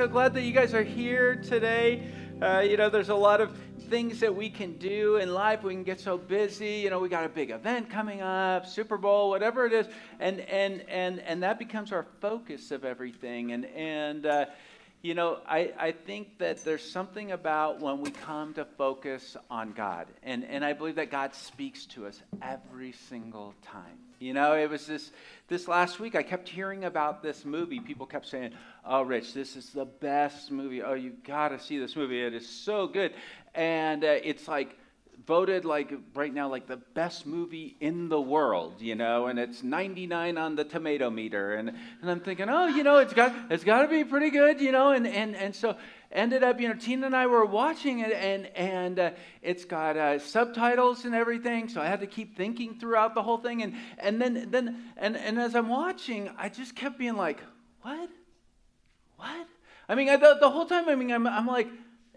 so glad that you guys are here today. Uh, you know, there's a lot of things that we can do in life. We can get so busy. You know, we got a big event coming up, Super Bowl, whatever it is, and and and and that becomes our focus of everything. And and uh, you know, I, I think that there's something about when we come to focus on God. And, and I believe that God speaks to us every single time. You know, it was this, this last week, I kept hearing about this movie. People kept saying, Oh, Rich, this is the best movie. Oh, you got to see this movie. It is so good. And uh, it's like, voted like right now like the best movie in the world, you know, and it's 99 on the tomato meter, and, and I'm thinking, oh, you know, it's got it's got to be pretty good, you know, and and and so ended up, you know, Tina and I were watching it, and and uh, it's got uh, subtitles and everything, so I had to keep thinking throughout the whole thing, and and then then and and as I'm watching, I just kept being like, what, what? I mean, I, the, the whole time, I mean, I'm I'm like,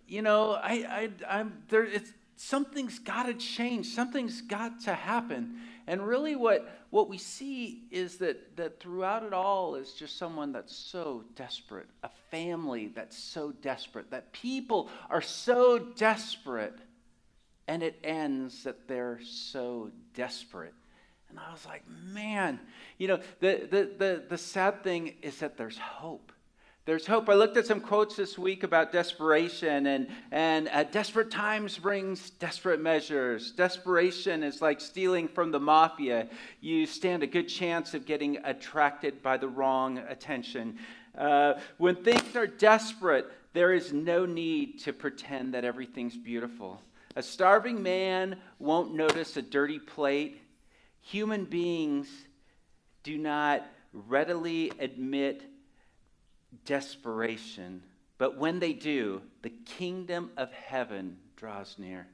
you know, I I I'm there. It's something's got to change, something's got to happen. And really, what, what we see is that, that throughout it all is just someone that's so desperate, a family that's so desperate, that people are so desperate, and it ends that they're so desperate. And I was like, man, you know, the, the, the, the sad thing is that there's hope. There's hope. I looked at some quotes this week about desperation, and, and uh, desperate times brings desperate measures. Desperation is like stealing from the mafia. You stand a good chance of getting attracted by the wrong attention. Uh, when things are desperate, there is no need to pretend that everything's beautiful. A starving man won't notice a dirty plate. Human beings do not readily admit desperation. But when they do, the kingdom of heaven draws near.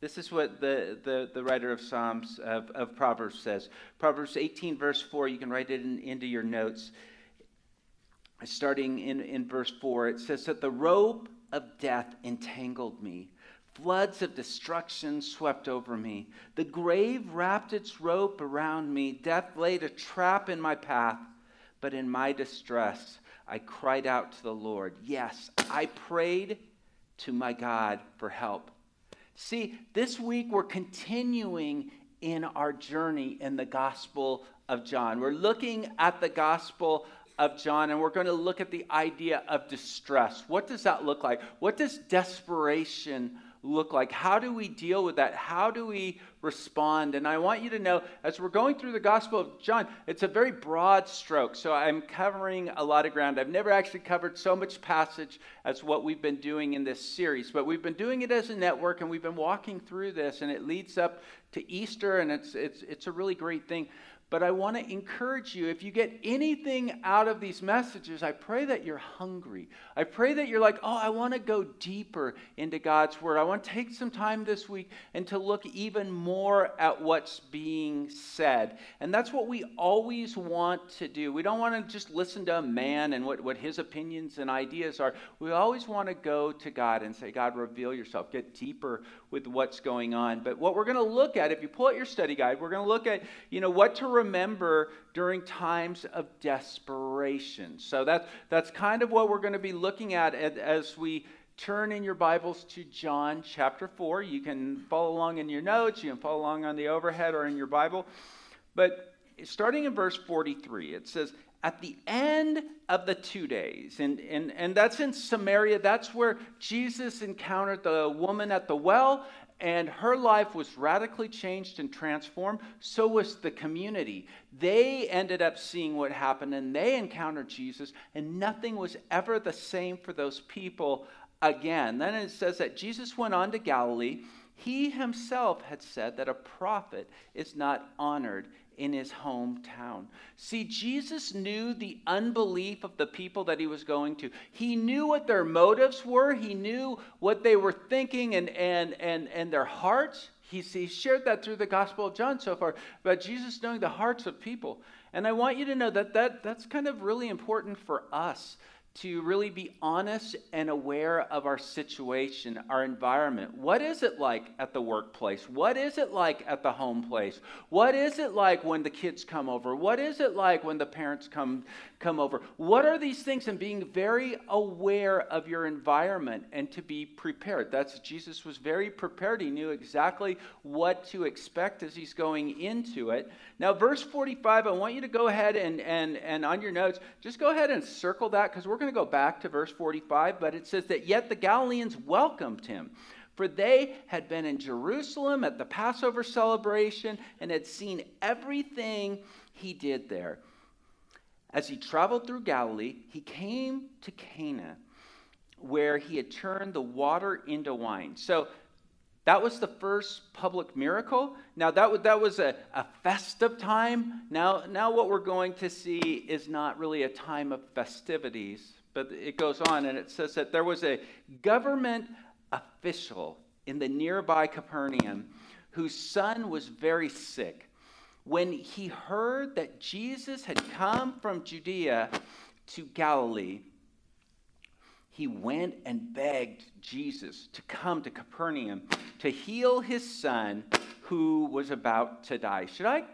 This is what the, the, the writer of Psalms, of, of Proverbs says. Proverbs 18, verse 4, you can write it in, into your notes. Starting in, in verse 4, it says that the rope of death entangled me. Floods of destruction swept over me. The grave wrapped its rope around me. Death laid a trap in my path. But in my distress, I cried out to the Lord. Yes, I prayed to my God for help. See, this week we're continuing in our journey in the Gospel of John. We're looking at the Gospel of John and we're going to look at the idea of distress. What does that look like? What does desperation look like? How do we deal with that? How do we respond? And I want you to know, as we're going through the Gospel of John, it's a very broad stroke. So I'm covering a lot of ground. I've never actually covered so much passage as what we've been doing in this series, but we've been doing it as a network and we've been walking through this, and it leads up to Easter, and it's, it's, it's a really great thing. But I want to encourage you if you get anything out of these messages, I pray that you're hungry. I pray that you're like, oh, I want to go deeper into God's Word. I want to take some time this week and to look even more at what's being said. And that's what we always want to do. We don't want to just listen to a man and what, what his opinions and ideas are. We always want to go to God and say, God, reveal yourself, get deeper with what's going on. But what we're going to look at, if you pull out your study guide, we're going to look at, you know, what to remember during times of desperation. So that's, that's kind of what we're going to be looking at as we turn in your Bibles to John chapter 4. You can follow along in your notes, you can follow along on the overhead or in your Bible. But starting in verse 43, it says, at the end of the two days, and, and, and that's in Samaria, that's where Jesus encountered the woman at the well, and her life was radically changed and transformed. So was the community. They ended up seeing what happened and they encountered Jesus, and nothing was ever the same for those people again. Then it says that Jesus went on to Galilee. He himself had said that a prophet is not honored in his hometown. See, Jesus knew the unbelief of the people that he was going to. He knew what their motives were, he knew what they were thinking and, and, and, and their hearts. He, he shared that through the Gospel of John so far, about Jesus knowing the hearts of people. And I want you to know that, that that's kind of really important for us to really be honest and aware of our situation, our environment. What is it like at the workplace? What is it like at the home place? What is it like when the kids come over? What is it like when the parents come come over. What are these things? And being very aware of your environment and to be prepared. That's Jesus was very prepared. He knew exactly what to expect as he's going into it. Now, verse 45, I want you to go ahead and, and, and on your notes, just go ahead and circle that because we're going to go back to verse 45. But it says that yet the Galileans welcomed him. For they had been in Jerusalem at the Passover celebration and had seen everything he did there. As he traveled through Galilee, he came to Cana, where he had turned the water into wine. So that was the first public miracle. Now, that was, that was a, a festive time. Now, now, what we're going to see is not really a time of festivities, but it goes on and it says that there was a government official in the nearby Capernaum whose son was very sick. When he heard that Jesus had come from Judea to Galilee, he went and begged Jesus to come to Capernaum to heal his son who was about to die. Should I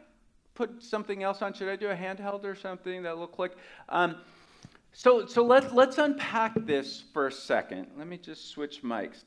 put something else on? Should I do a handheld or something that look like? Um, so so let, let's unpack this for a second. Let me just switch mics.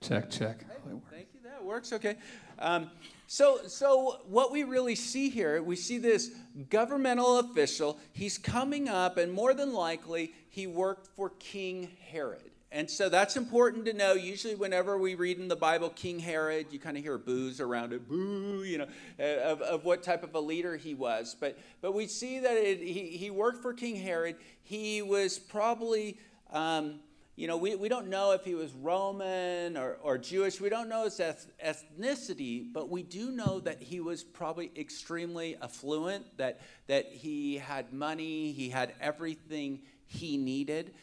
Check, check. Hey, thank you. That works. Okay. Um, so, so what we really see here, we see this governmental official. He's coming up, and more than likely, he worked for King Herod. And so that's important to know. Usually, whenever we read in the Bible King Herod, you kind of hear boos around it, boo, you know, uh, of, of what type of a leader he was. But, but we see that it, he, he worked for King Herod. He was probably. Um, you know, we, we don't know if he was Roman or, or Jewish. We don't know his ethnicity, but we do know that he was probably extremely affluent, that, that he had money, he had everything he needed.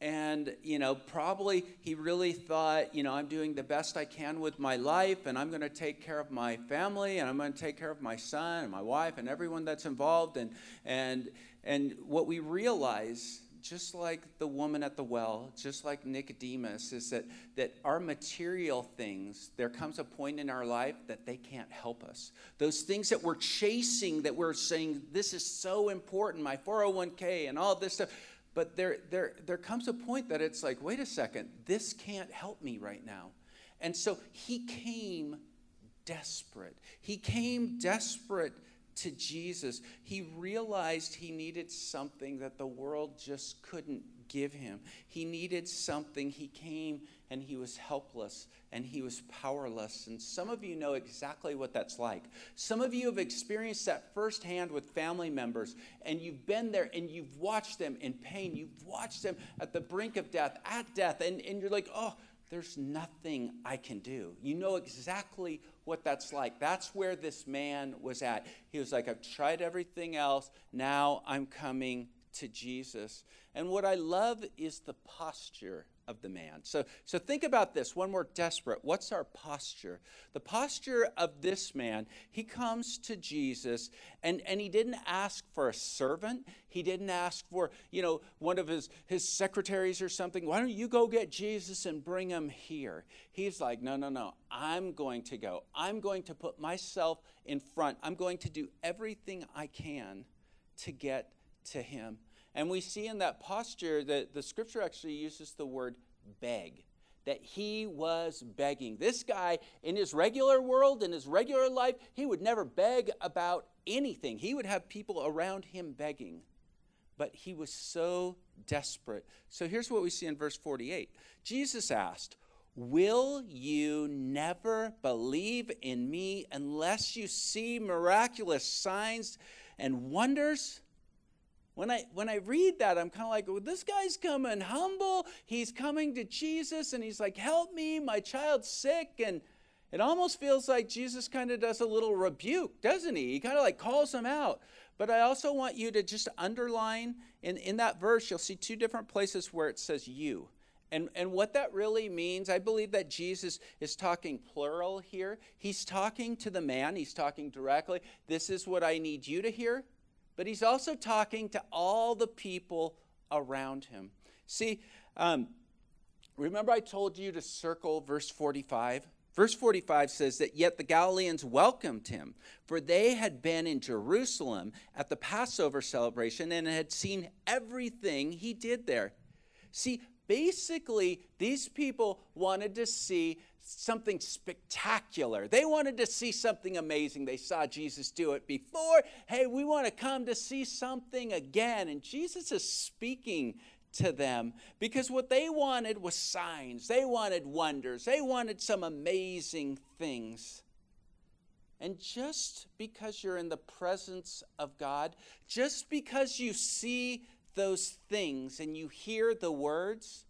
And, you know, probably he really thought, you know, I'm doing the best I can with my life, and I'm going to take care of my family, and I'm going to take care of my son and my wife and everyone that's involved. And, and, and what we realize just like the woman at the well, just like Nicodemus, is that, that our material things, there comes a point in our life that they can't help us. Those things that we're chasing, that we're saying, this is so important, my 401k and all this stuff. But there, there, there comes a point that it's like, wait a second, this can't help me right now. And so he came desperate. He came desperate to Jesus, he realized he needed something that the world just couldn't give him. He needed something. He came and he was helpless and he was powerless. And some of you know exactly what that's like. Some of you have experienced that firsthand with family members, and you've been there and you've watched them in pain. You've watched them at the brink of death, at death, and, and you're like, oh, there's nothing I can do. You know exactly what that's like. That's where this man was at. He was like, I've tried everything else. Now I'm coming to Jesus. And what I love is the posture of the man. So, so think about this. One more desperate. What's our posture? The posture of this man, he comes to Jesus and, and he didn't ask for a servant. He didn't ask for, you know, one of his, his secretaries or something. Why don't you go get Jesus and bring him here? He's like, no, no, no. I'm going to go. I'm going to put myself in front. I'm going to do everything I can to get to him. And we see in that posture that the scripture actually uses the word beg, that he was begging. This guy, in his regular world, in his regular life, he would never beg about anything. He would have people around him begging. But he was so desperate. So here's what we see in verse 48 Jesus asked, Will you never believe in me unless you see miraculous signs and wonders? When I, when I read that, I'm kind of like, well, this guy's coming humble. He's coming to Jesus and he's like, help me, my child's sick. And it almost feels like Jesus kind of does a little rebuke, doesn't he? He kind of like calls him out. But I also want you to just underline in, in that verse, you'll see two different places where it says you. And, and what that really means, I believe that Jesus is talking plural here. He's talking to the man, he's talking directly. This is what I need you to hear but he's also talking to all the people around him. See, um, remember I told you to circle verse 45? Verse 45 says that yet the Galileans welcomed him, for they had been in Jerusalem at the Passover celebration and had seen everything he did there. See, basically, these people wanted to see something spectacular. They wanted to see something amazing. They saw Jesus do it before. Hey, we want to come to see something again. And Jesus is speaking to them because what they wanted was signs, they wanted wonders, they wanted some amazing things. And just because you're in the presence of God, just because you see those things and you hear the words,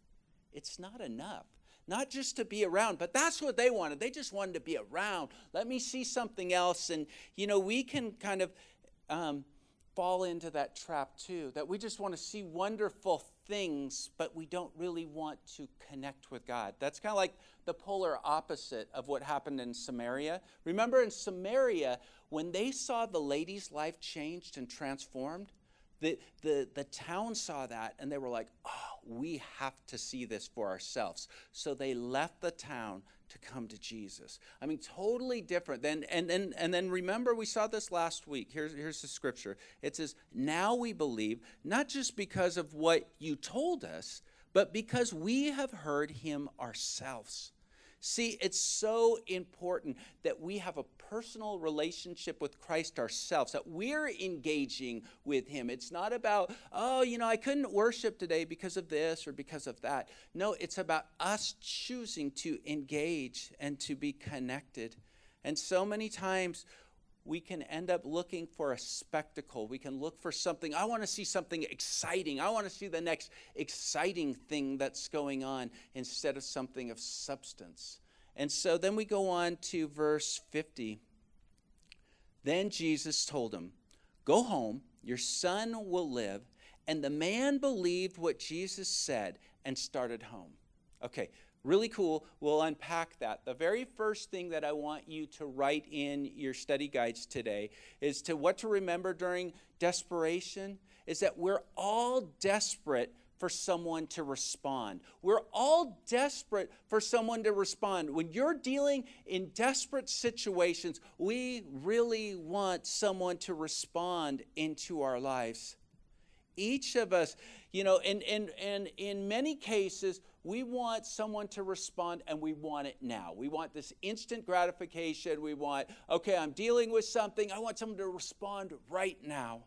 it's not enough. Not just to be around, but that's what they wanted. They just wanted to be around. Let me see something else. And, you know, we can kind of um, fall into that trap too, that we just want to see wonderful things, but we don't really want to connect with God. That's kind of like the polar opposite of what happened in Samaria. Remember in Samaria, when they saw the lady's life changed and transformed, the, the, the town saw that and they were like, oh, we have to see this for ourselves. So they left the town to come to Jesus. I mean, totally different. Then and then and then remember we saw this last week. Here's here's the scripture. It says, "Now we believe, not just because of what you told us, but because we have heard him ourselves." See, it's so important that we have a personal relationship with Christ ourselves, that we're engaging with Him. It's not about, oh, you know, I couldn't worship today because of this or because of that. No, it's about us choosing to engage and to be connected. And so many times, we can end up looking for a spectacle. We can look for something. I want to see something exciting. I want to see the next exciting thing that's going on instead of something of substance. And so then we go on to verse 50. Then Jesus told him, Go home, your son will live. And the man believed what Jesus said and started home. Okay, Really cool. We'll unpack that. The very first thing that I want you to write in your study guides today is to what to remember during desperation is that we're all desperate for someone to respond. We're all desperate for someone to respond. When you're dealing in desperate situations, we really want someone to respond into our lives. Each of us, you know, and, and, and in many cases, we want someone to respond and we want it now. We want this instant gratification. We want, okay, I'm dealing with something. I want someone to respond right now.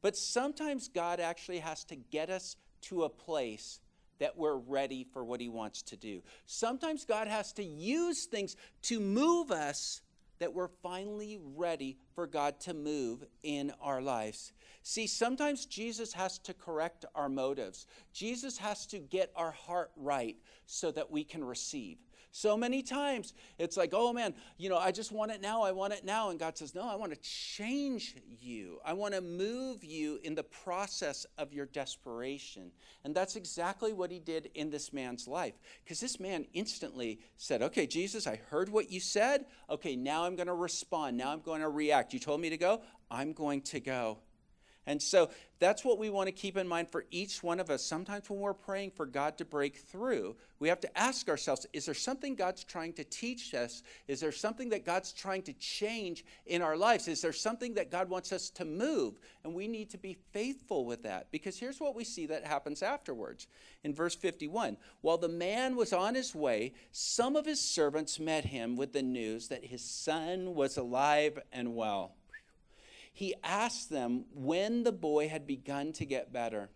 But sometimes God actually has to get us to a place that we're ready for what He wants to do. Sometimes God has to use things to move us that we're finally ready for God to move in our lives. See, sometimes Jesus has to correct our motives. Jesus has to get our heart right so that we can receive. So many times it's like, oh man, you know, I just want it now. I want it now. And God says, no, I want to change you. I want to move you in the process of your desperation. And that's exactly what he did in this man's life. Because this man instantly said, okay, Jesus, I heard what you said. Okay, now I'm going to respond. Now I'm going to react. You told me to go. I'm going to go. And so that's what we want to keep in mind for each one of us. Sometimes when we're praying for God to break through, we have to ask ourselves is there something God's trying to teach us? Is there something that God's trying to change in our lives? Is there something that God wants us to move? And we need to be faithful with that because here's what we see that happens afterwards. In verse 51 While the man was on his way, some of his servants met him with the news that his son was alive and well he asked them when the boy had begun to get better.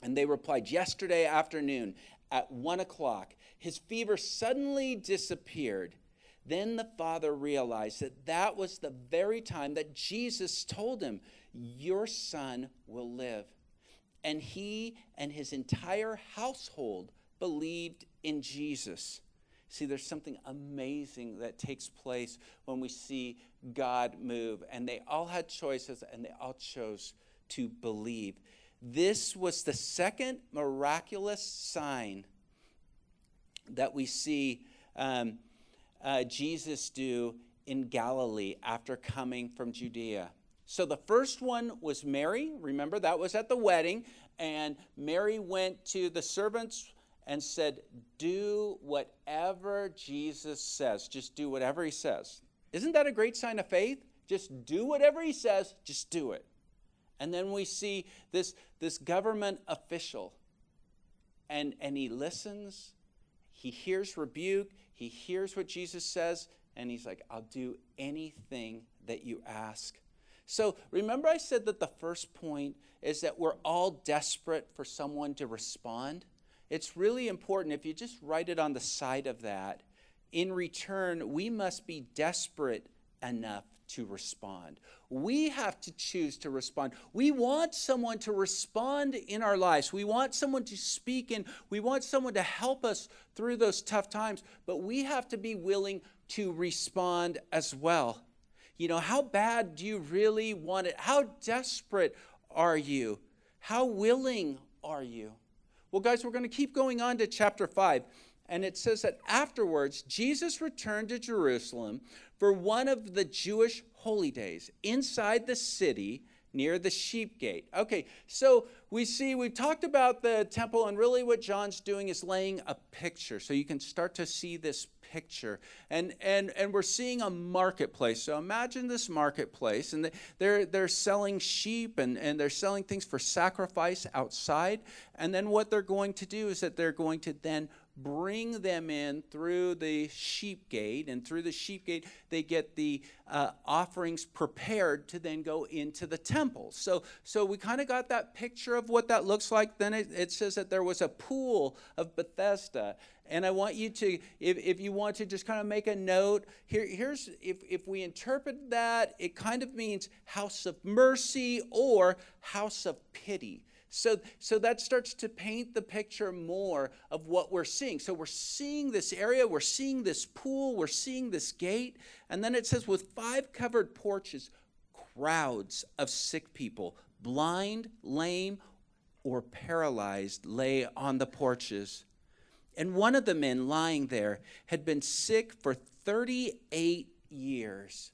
And they replied, Yesterday afternoon at one o'clock, his fever suddenly disappeared. Then the father realized that that was the very time that Jesus told him, Your son will live. And he and his entire household believed in Jesus. See, there's something amazing that takes place when we see God move. And they all had choices and they all chose to believe. This was the second miraculous sign that we see um, uh, Jesus do in Galilee after coming from Judea. So the first one was Mary. Remember, that was at the wedding. And Mary went to the servants and said, Do whatever Jesus says. Just do whatever he says. Isn't that a great sign of faith? Just do whatever he says, just do it. And then we see this, this government official, and, and he listens, he hears rebuke, he hears what Jesus says, and he's like, I'll do anything that you ask. So remember, I said that the first point is that we're all desperate for someone to respond. It's really important if you just write it on the side of that. In return, we must be desperate enough to respond. We have to choose to respond. We want someone to respond in our lives. We want someone to speak in. We want someone to help us through those tough times, but we have to be willing to respond as well. You know, how bad do you really want it? How desperate are you? How willing are you? Well, guys, we're going to keep going on to chapter 5. And it says that afterwards, Jesus returned to Jerusalem for one of the Jewish holy days inside the city near the sheep gate. Okay, so we see, we've talked about the temple, and really what John's doing is laying a picture. So you can start to see this picture. And, and, and we're seeing a marketplace. So imagine this marketplace, and they're, they're selling sheep and, and they're selling things for sacrifice outside. And then what they're going to do is that they're going to then bring them in through the sheep gate, and through the sheep gate, they get the uh, offerings prepared to then go into the temple. So, so we kind of got that picture of what that looks like. Then it, it, says that there was a pool of Bethesda. And I want you to, if, if you want to just kind of make a note, here, here's if, if we interpret that, it kind of means house of mercy or house of pity. So, so that starts to paint the picture more of what we're seeing. So we're seeing this area, we're seeing this pool, we're seeing this gate. And then it says, with five covered porches, crowds of sick people, blind, lame, or paralyzed, lay on the porches. And one of the men lying there had been sick for 38 years.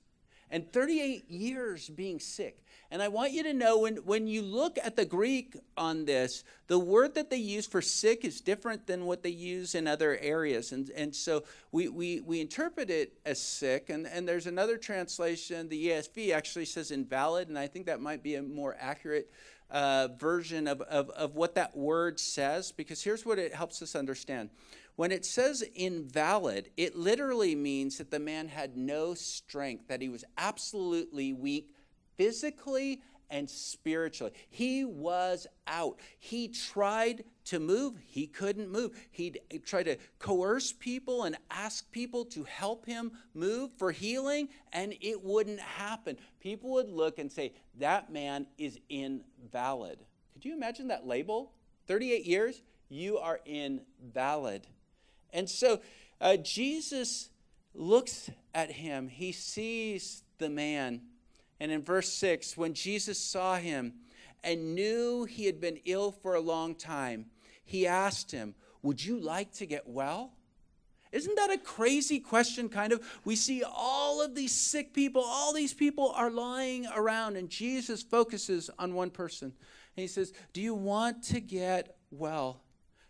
And 38 years being sick. And I want you to know when, when you look at the Greek on this, the word that they use for sick is different than what they use in other areas. And, and so we, we, we interpret it as sick. And, and there's another translation, the ESV actually says invalid, and I think that might be a more accurate uh, version of, of, of what that word says, because here's what it helps us understand. When it says invalid, it literally means that the man had no strength, that he was absolutely weak physically and spiritually. He was out. He tried to move, he couldn't move. He tried to coerce people and ask people to help him move for healing, and it wouldn't happen. People would look and say, That man is invalid. Could you imagine that label? 38 years, you are invalid. And so uh, Jesus looks at him, he sees the man and in verse 6, when Jesus saw him and knew he had been ill for a long time, he asked him, Would you like to get well? Isn't that a crazy question, kind of? We see all of these sick people, all these people are lying around, and Jesus focuses on one person. And he says, Do you want to get well?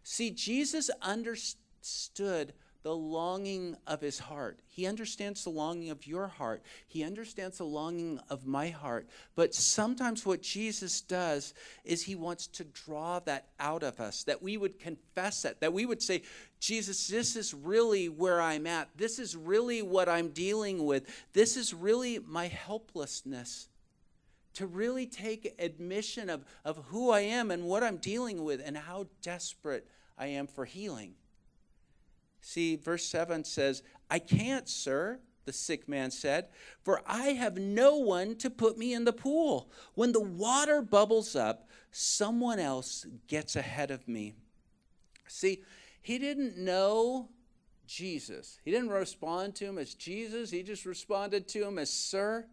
See, Jesus understood the longing of his heart. He understands the longing of your heart. He understands the longing of my heart. But sometimes what Jesus does is he wants to draw that out of us, that we would confess it, that we would say, Jesus, this is really where I'm at. This is really what I'm dealing with. This is really my helplessness. To really take admission of, of who I am and what I'm dealing with and how desperate I am for healing. See, verse 7 says, I can't, sir, the sick man said, for I have no one to put me in the pool. When the water bubbles up, someone else gets ahead of me. See, he didn't know Jesus. He didn't respond to him as Jesus, he just responded to him as sir.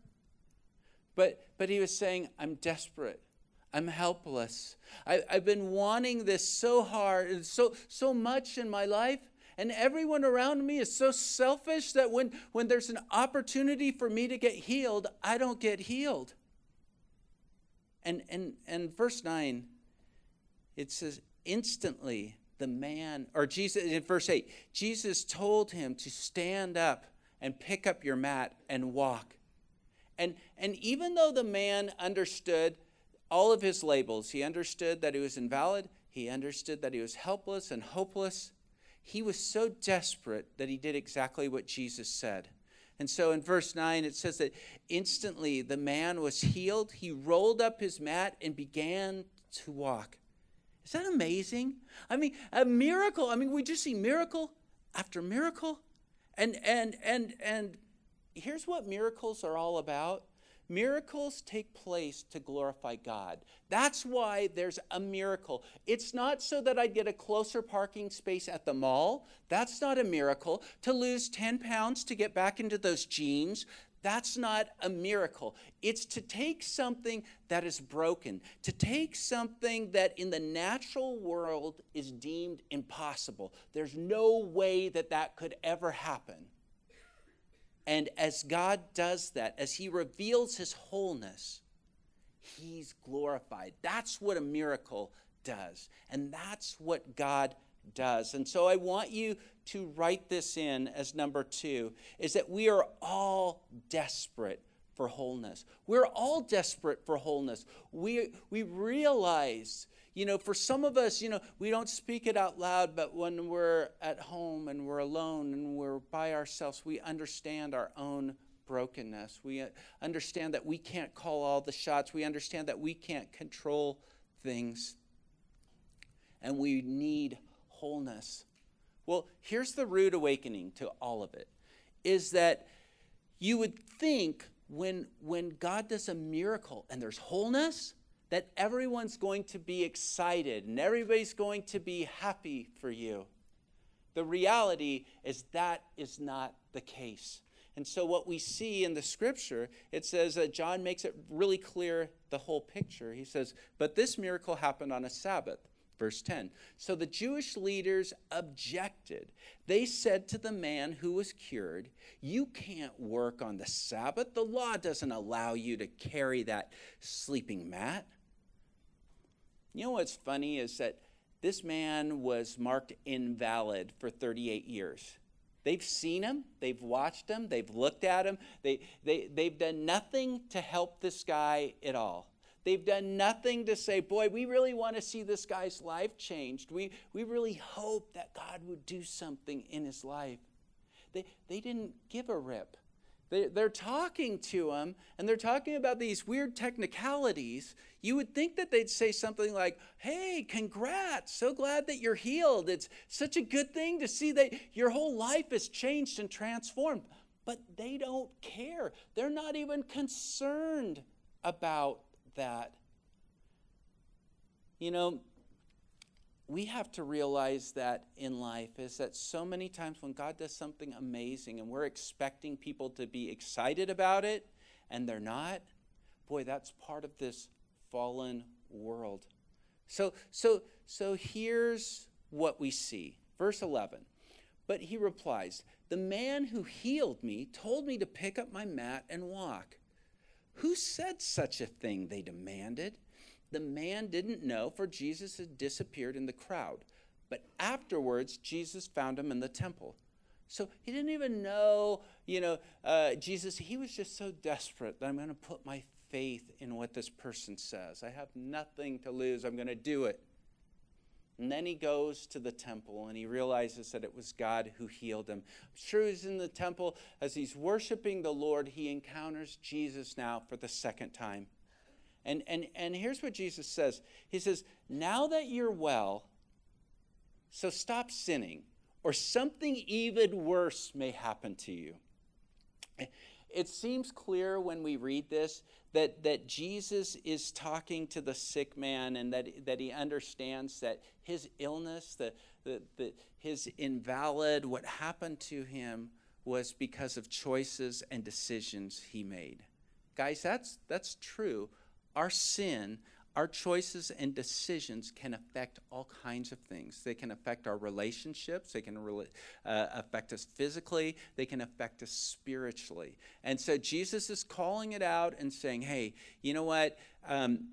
But, but he was saying, I'm desperate. I'm helpless. I, have been wanting this so hard, so, so much in my life, and everyone around me is so selfish that when, when there's an opportunity for me to get healed, I don't get healed. And, and, and verse 9, it says, instantly the man, or Jesus, in verse 8, Jesus told him to stand up and pick up your mat and walk. And, and even though the man understood all of his labels, he understood that he was invalid, he understood that he was helpless and hopeless, he was so desperate that he did exactly what Jesus said. And so in verse 9, it says that instantly the man was healed. He rolled up his mat and began to walk. Is that amazing? I mean, a miracle. I mean, we just see miracle after miracle. And and and and here's what miracles are all about. Miracles take place to glorify God. That's why there's a miracle. It's not so that I get a closer parking space at the mall. That's not a miracle. To lose 10 pounds to get back into those jeans, that's not a miracle. It's to take something that is broken, to take something that in the natural world is deemed impossible. There's no way that that could ever happen. And as God does that, as He reveals His wholeness, He's glorified. That's what a miracle does. And that's what God does. And so I want you to write this in as number two is that we are all desperate for wholeness. We're all desperate for wholeness. We, we realize you know, for some of us, you know, we don't speak it out loud, but when we're at home and we're alone and we're by ourselves, we understand our own brokenness. We uh, understand that we can't call all the shots. We understand that we can't control things. And we need wholeness. Well, here's the rude awakening to all of it is that you would think when when God does a miracle and there's wholeness, that everyone's going to be excited and everybody's going to be happy for you. The reality is that is not the case. And so, what we see in the scripture, it says that John makes it really clear the whole picture. He says, But this miracle happened on a Sabbath. Verse 10. So the Jewish leaders objected. They said to the man who was cured, You can't work on the Sabbath. The law doesn't allow you to carry that sleeping mat. You know what's funny is that this man was marked invalid for 38 years. They've seen him, they've watched him, they've looked at him, they, they, they've done nothing to help this guy at all. They've done nothing to say, boy, we really want to see this guy's life changed. We, we really hope that God would do something in his life. They, they didn't give a rip. They, they're talking to him and they're talking about these weird technicalities. You would think that they'd say something like, Hey, congrats, so glad that you're healed. It's such a good thing to see that your whole life has changed and transformed. But they don't care. They're not even concerned about that. You know, we have to realize that in life is that so many times when God does something amazing and we're expecting people to be excited about it and they're not, boy, that's part of this fallen world. So so so here's what we see. Verse 11. But he replies, "The man who healed me told me to pick up my mat and walk." Who said such a thing? they demanded. The man didn't know, for Jesus had disappeared in the crowd. But afterwards, Jesus found him in the temple. So he didn't even know, you know, uh, Jesus, he was just so desperate that I'm going to put my faith in what this person says. I have nothing to lose. I'm going to do it. And then he goes to the temple and he realizes that it was God who healed him. I'm sure he's in the temple. As he's worshiping the Lord, he encounters Jesus now for the second time. And, and, and here's what Jesus says He says, Now that you're well, so stop sinning, or something even worse may happen to you. It seems clear when we read this that, that Jesus is talking to the sick man and that, that he understands that his illness, the, the, the, his invalid, what happened to him was because of choices and decisions he made. Guys, that's, that's true our sin, our choices and decisions can affect all kinds of things. They can affect our relationships, they can re- uh, affect us physically, they can affect us spiritually. And so Jesus is calling it out and saying, hey, you know what? Um,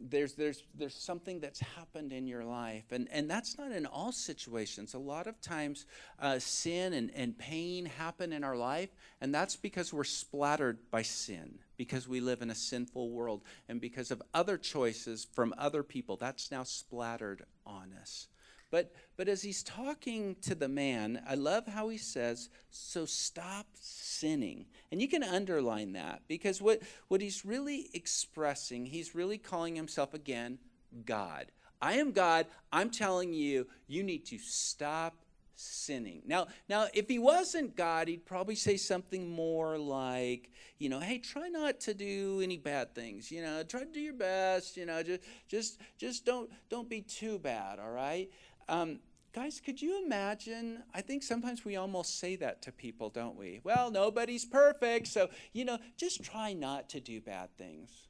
there's there's there's something that's happened in your life. And and that's not in all situations. A lot of times uh, sin and, and pain happen in our life and that's because we're splattered by sin because we live in a sinful world and because of other choices from other people. That's now splattered on us but but as he's talking to the man i love how he says so stop sinning and you can underline that because what what he's really expressing he's really calling himself again god i am god i'm telling you you need to stop sinning. Now, now if he wasn't God, he'd probably say something more like, you know, hey, try not to do any bad things. You know, try to do your best. You know, just just just don't don't be too bad. All right. Um, guys, could you imagine? I think sometimes we almost say that to people, don't we? Well, nobody's perfect, so, you know, just try not to do bad things.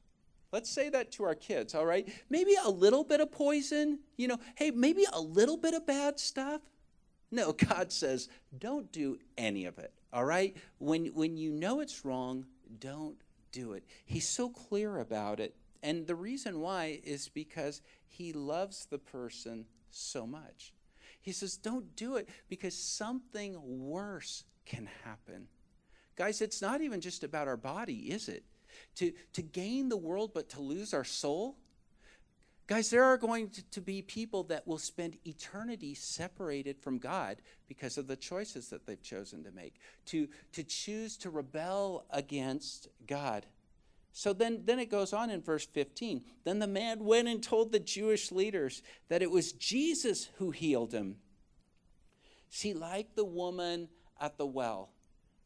Let's say that to our kids, all right? Maybe a little bit of poison, you know, hey, maybe a little bit of bad stuff. No, God says, don't do any of it, all right? When, when you know it's wrong, don't do it. He's so clear about it. And the reason why is because he loves the person so much. He says, don't do it because something worse can happen. Guys, it's not even just about our body, is it? To, to gain the world but to lose our soul? Guys, there are going to, be people that will spend eternity separated from God because of the choices that they've chosen to make, to, to choose to rebel against God. So then, then it goes on in verse 15. Then the man went and told the Jewish leaders that it was Jesus who healed him. See, like the woman at the well,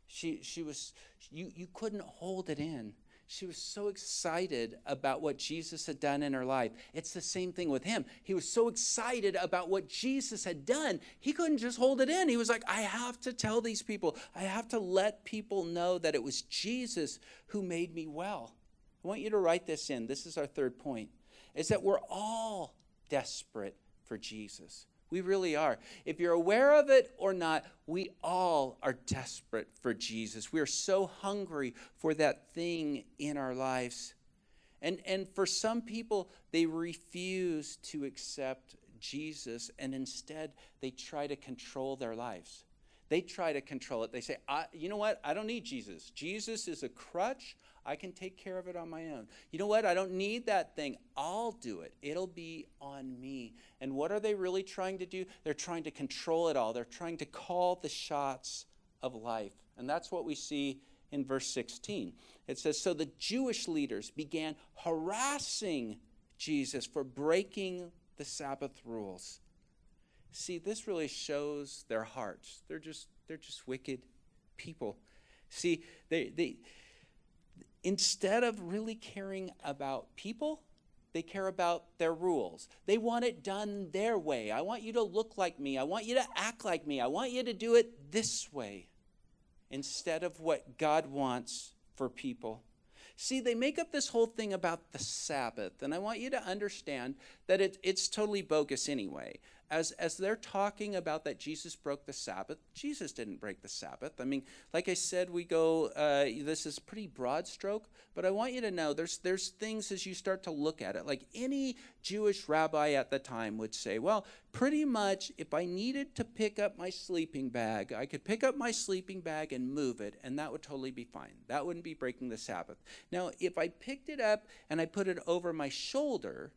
she, she was, you, you couldn't hold it in. She was so excited about what Jesus had done in her life. It's the same thing with him. He was so excited about what Jesus had done, he couldn't just hold it in. He was like, I have to tell these people, I have to let people know that it was Jesus who made me well. I want you to write this in. This is our third point. Is that we're all desperate for Jesus. We really are. If you're aware of it or not, we all are desperate for Jesus. We are so hungry for that thing in our lives. And, and for some people, they refuse to accept Jesus and instead they try to control their lives. They try to control it. They say, you know what? I don't need Jesus. Jesus is a crutch. I can take care of it on my own. You know what? I don't need that thing. I'll do it. It'll be on me. And what are they really trying to do? They're trying to control it all. They're trying to call the shots of life. And that's what we see in verse 16. It says So the Jewish leaders began harassing Jesus for breaking the Sabbath rules. See, this really shows their hearts. They're just they're just wicked people. See, they they instead of really caring about people, they care about their rules. They want it done their way. I want you to look like me. I want you to act like me. I want you to do it this way instead of what God wants for people. See, they make up this whole thing about the Sabbath, and I want you to understand that it, it's totally bogus anyway as, as they're talking about that Jesus broke the Sabbath, Jesus didn't break the Sabbath. I mean, like I said, we go, uh, this is pretty broad stroke, but I want you to know there's, there's things as you start to look at it. Like any Jewish rabbi at the time would say, well, pretty much if I needed to pick up my sleeping bag, I could pick up my sleeping bag and move it, and that would totally be fine. That wouldn't be breaking the Sabbath. Now, if I picked it up and I put it over my shoulder,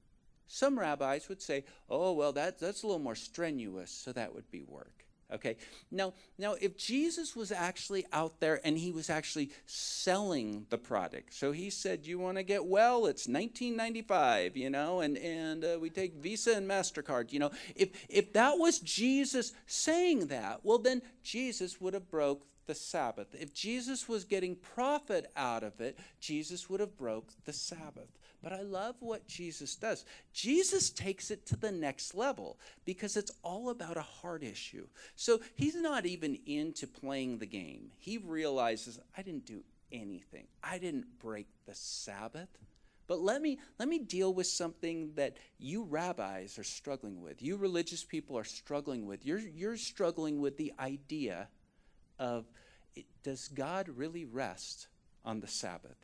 some rabbis would say, oh, well, that, that's a little more strenuous, so that would be work. Okay. Now, now, if Jesus was actually out there and he was actually selling the product, so he said, "You want to get well? It's 1995, you know, and and uh, we take Visa and Mastercard, you know." If if that was Jesus saying that, well, then Jesus would have broke the Sabbath. If Jesus was getting profit out of it, Jesus would have broke the Sabbath. But I love what Jesus does. Jesus takes it to the next level because it's all about a heart issue. So he's not even into playing the game. He realizes, I didn't do anything, I didn't break the Sabbath. But let me, let me deal with something that you rabbis are struggling with. You religious people are struggling with. You're, you're struggling with the idea of does God really rest on the Sabbath?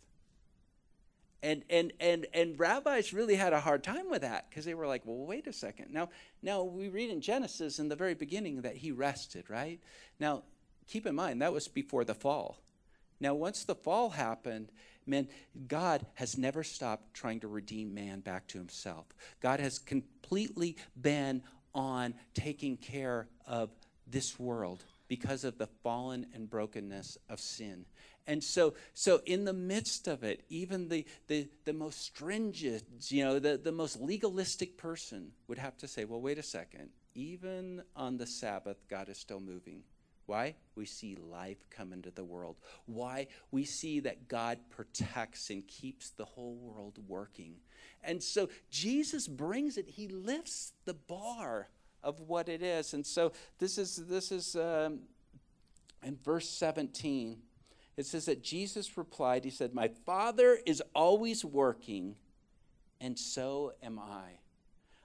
And, and, and, and rabbis really had a hard time with that because they were like, well, wait a second. Now, now, we read in Genesis in the very beginning that he rested, right? Now, keep in mind, that was before the fall. Now, once the fall happened, man, God has never stopped trying to redeem man back to himself. God has completely been on taking care of this world because of the fallen and brokenness of sin. And so, so in the midst of it, even the, the, the most stringent, you know, the, the most legalistic person would have to say, well, wait a second. Even on the Sabbath, God is still moving. Why? We see life come into the world. Why? We see that God protects and keeps the whole world working. And so Jesus brings it, he lifts the bar of what it is. And so this is, this is um, in verse 17. It says that Jesus replied, He said, My Father is always working, and so am I.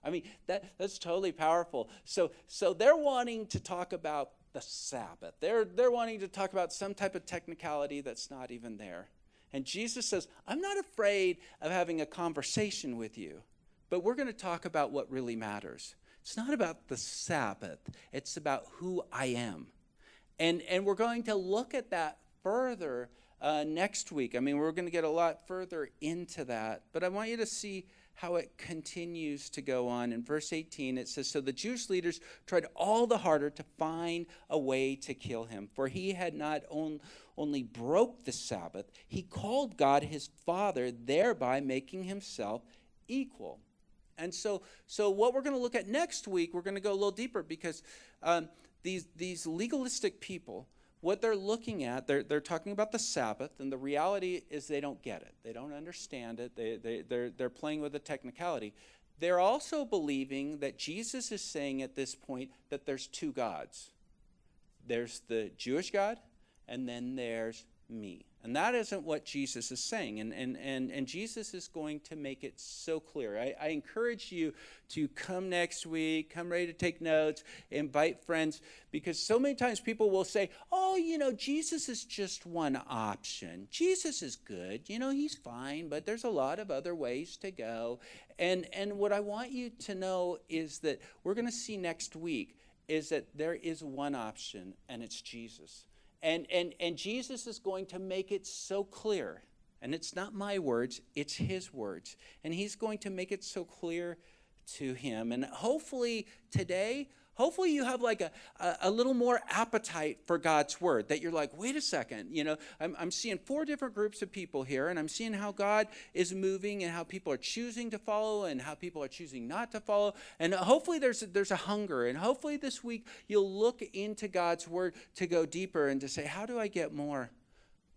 I mean, that, that's totally powerful. So, so they're wanting to talk about the Sabbath. They're, they're wanting to talk about some type of technicality that's not even there. And Jesus says, I'm not afraid of having a conversation with you, but we're going to talk about what really matters. It's not about the Sabbath, it's about who I am. And, and we're going to look at that further uh, next week. I mean, we're going to get a lot further into that, but I want you to see how it continues to go on. In verse 18, it says So the Jewish leaders tried all the harder to find a way to kill him, for he had not on, only broke the Sabbath, he called God his Father, thereby making himself equal. And so, so what we're going to look at next week, we're going to go a little deeper because um, these, these legalistic people, what they're looking at, they're, they're talking about the Sabbath, and the reality is they don't get it. They don't understand it. They, they, they're, they're playing with the technicality. They're also believing that Jesus is saying at this point that there's two gods there's the Jewish God, and then there's me. And that isn't what Jesus is saying. And, and, and, and Jesus is going to make it so clear. I, I encourage you to come next week, come ready to take notes, invite friends, because so many times people will say, oh, you know, Jesus is just one option. Jesus is good. You know, he's fine, but there's a lot of other ways to go. And, and what I want you to know is that we're going to see next week is that there is one option, and it's Jesus. And, and, and Jesus is going to make it so clear. And it's not my words, it's his words. And he's going to make it so clear to him. And hopefully today, hopefully you have like a, a, a, little more appetite for god's word that you're like wait a second you know I'm, I'm seeing four different groups of people here and i'm seeing how god is moving and how people are choosing to follow and how people are choosing not to follow. And hopefully there's a, there's a hunger and hopefully this week you'll look into god's word to go deeper and to say how do i get more?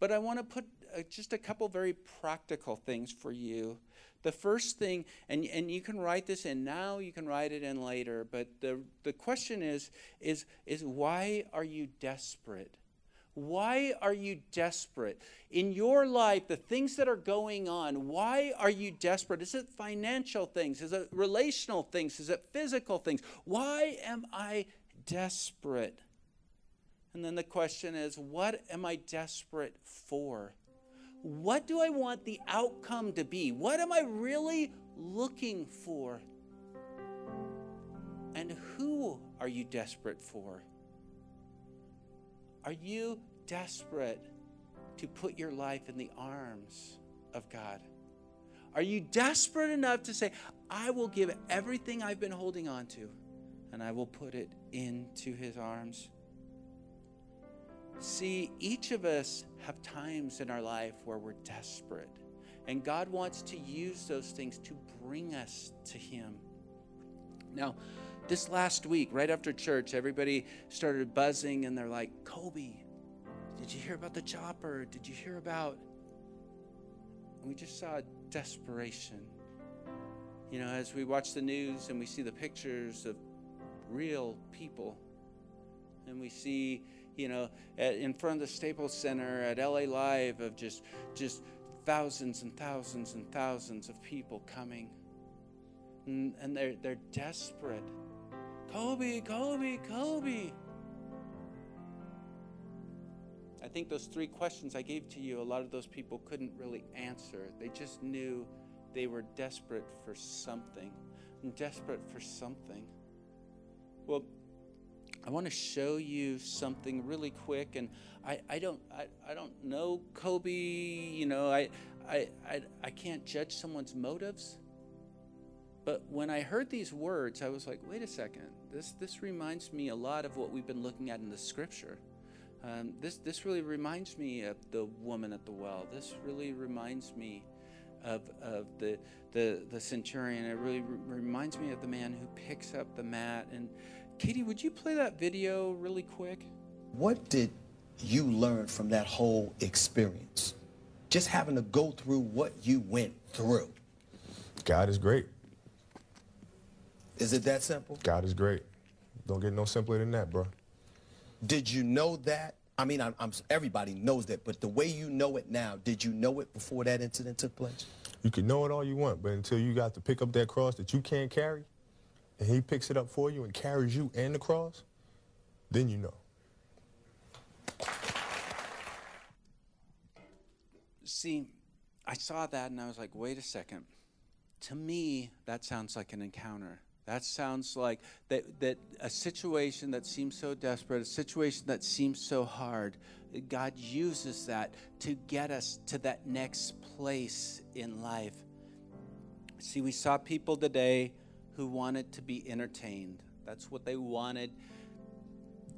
But i want to put uh, just a couple very practical things for you the first thing, and, and you can write this in now, you can write it in later, but the, the question is, is, is why are you desperate? Why are you desperate? In your life, the things that are going on, why are you desperate? Is it financial things? Is it relational things? Is it physical things? Why am I desperate? And then the question is, what am I desperate for? What do I want the outcome to be? What am I really looking for? And who are you desperate for? Are you desperate to put your life in the arms of God? Are you desperate enough to say, I will give everything I've been holding on to and I will put it into his arms? See, each of us have times in our life where we're desperate. And God wants to use those things to bring us to Him. Now, this last week, right after church, everybody started buzzing and they're like, Kobe, did you hear about the chopper? Did you hear about. And we just saw desperation. You know, as we watch the news and we see the pictures of real people, and we see you know, at, in front of the Staples Center at LA Live of just just thousands and thousands and thousands of people coming. And, and they're they're desperate. Kobe, Kobe, Kobe. I think those three questions I gave to you, a lot of those people couldn't really answer. They just knew they were desperate for something. Desperate for something. Well, I want to show you something really quick, and I, I don't I, I don't know Kobe. You know I, I I I can't judge someone's motives. But when I heard these words, I was like, wait a second. This this reminds me a lot of what we've been looking at in the scripture. Um, this this really reminds me of the woman at the well. This really reminds me of, of the, the the centurion. It really re- reminds me of the man who picks up the mat and Katie, would you play that video really quick? What did you learn from that whole experience? Just having to go through what you went through. God is great. Is it that simple? God is great. Don't get no simpler than that, bro. Did you know that? I mean, I'm, I'm, everybody knows that, but the way you know it now, did you know it before that incident took place? You can know it all you want, but until you got to pick up that cross that you can't carry, and he picks it up for you and carries you and the cross, then you know. See, I saw that and I was like, wait a second. To me, that sounds like an encounter. That sounds like that, that a situation that seems so desperate, a situation that seems so hard, God uses that to get us to that next place in life. See, we saw people today who wanted to be entertained. That's what they wanted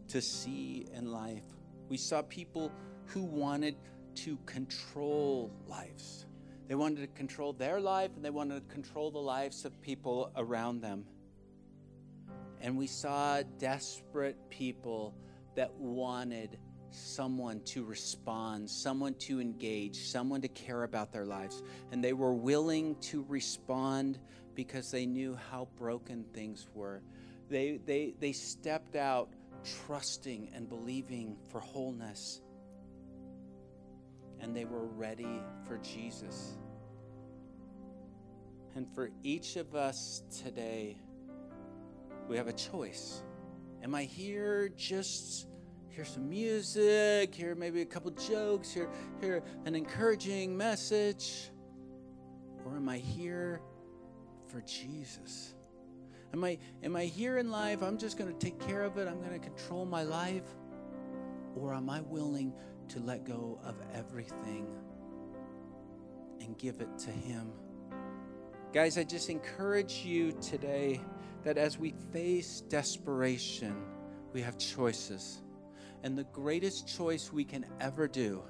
to see in life. We saw people who wanted to control lives. They wanted to control their life and they wanted to control the lives of people around them. And we saw desperate people that wanted someone to respond, someone to engage, someone to care about their lives. And they were willing to respond because they knew how broken things were. They, they, they stepped out trusting and believing for wholeness. And they were ready for Jesus. And for each of us today, we have a choice. Am I here just hear some music, hear maybe a couple jokes, hear, hear an encouraging message? Or am I here for Jesus? Am I, am I here in life? I'm just going to take care of it. I'm going to control my life. Or am I willing to let go of everything and give it to Him? Guys, I just encourage you today that as we face desperation, we have choices. And the greatest choice we can ever do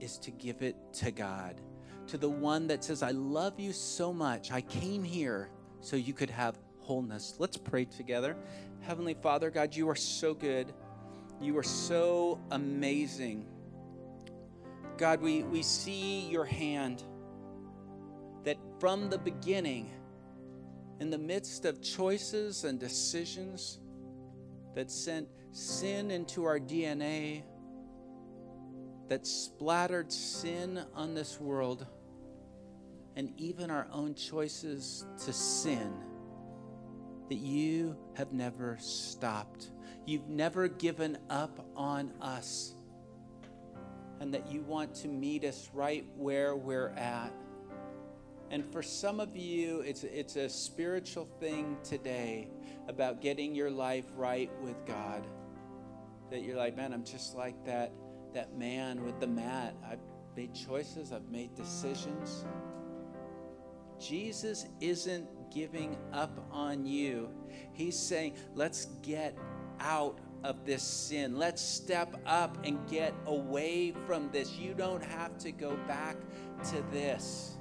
is to give it to God to the one that says, I love you so much. I came here so you could have wholeness. Let's pray together. Heavenly Father, God, you are so good. You are so amazing. God, we, we see your hand that from the beginning, in the midst of choices and decisions that sent sin into our DNA, that splattered sin on this world, and even our own choices to sin, that you have never stopped. You've never given up on us, and that you want to meet us right where we're at. And for some of you, it's, it's a spiritual thing today about getting your life right with God. That you're like, man, I'm just like that that man with the mat. I've made choices, I've made decisions. Jesus isn't giving up on you. He's saying, let's get out of this sin. Let's step up and get away from this. You don't have to go back to this.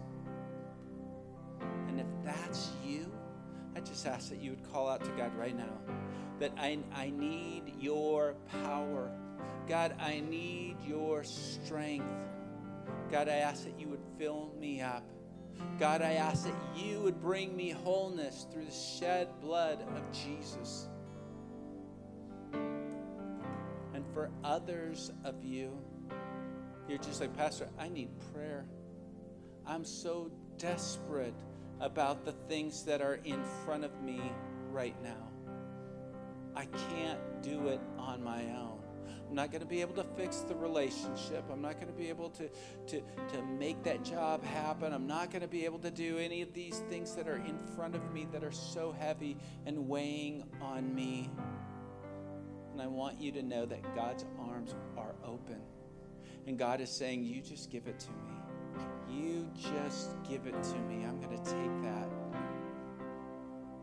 And if that's you, I just ask that you would call out to God right now that I, I need your power. God, I need your strength. God, I ask that you would fill me up. God, I ask that you would bring me wholeness through the shed blood of Jesus. And for others of you, you're just like, Pastor, I need prayer. I'm so desperate about the things that are in front of me right now. I can't do it on my own. I'm not going to be able to fix the relationship. I'm not going to be able to, to, to make that job happen. I'm not going to be able to do any of these things that are in front of me that are so heavy and weighing on me. And I want you to know that God's arms are open. And God is saying, You just give it to me. You just give it to me. I'm going to take that.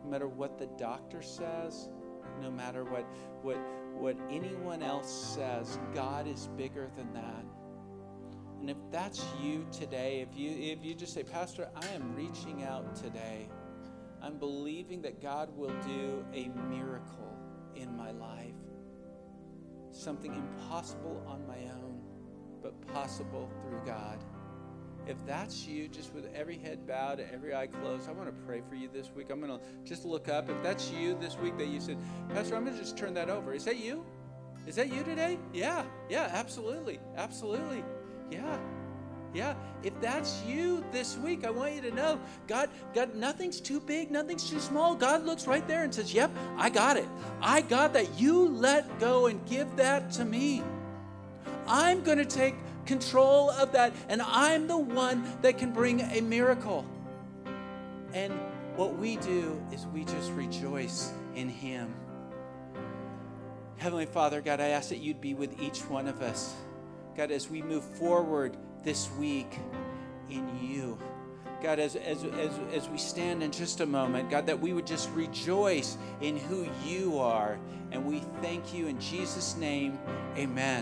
No matter what the doctor says, no matter what, what, what anyone else says, God is bigger than that. And if that's you today, if you, if you just say, Pastor, I am reaching out today, I'm believing that God will do a miracle in my life. Something impossible on my own, but possible through God. If that's you, just with every head bowed, every eye closed, I want to pray for you this week. I'm going to just look up. If that's you this week that you said, Pastor, I'm going to just turn that over. Is that you? Is that you today? Yeah, yeah, absolutely. Absolutely. Yeah. Yeah, if that's you this week, I want you to know God, God, nothing's too big, nothing's too small. God looks right there and says, Yep, I got it. I got that. You let go and give that to me. I'm going to take control of that, and I'm the one that can bring a miracle. And what we do is we just rejoice in Him. Heavenly Father, God, I ask that you'd be with each one of us. God, as we move forward this week in you. God, as, as, as, as we stand in just a moment, God, that we would just rejoice in who you are. And we thank you in Jesus' name. Amen.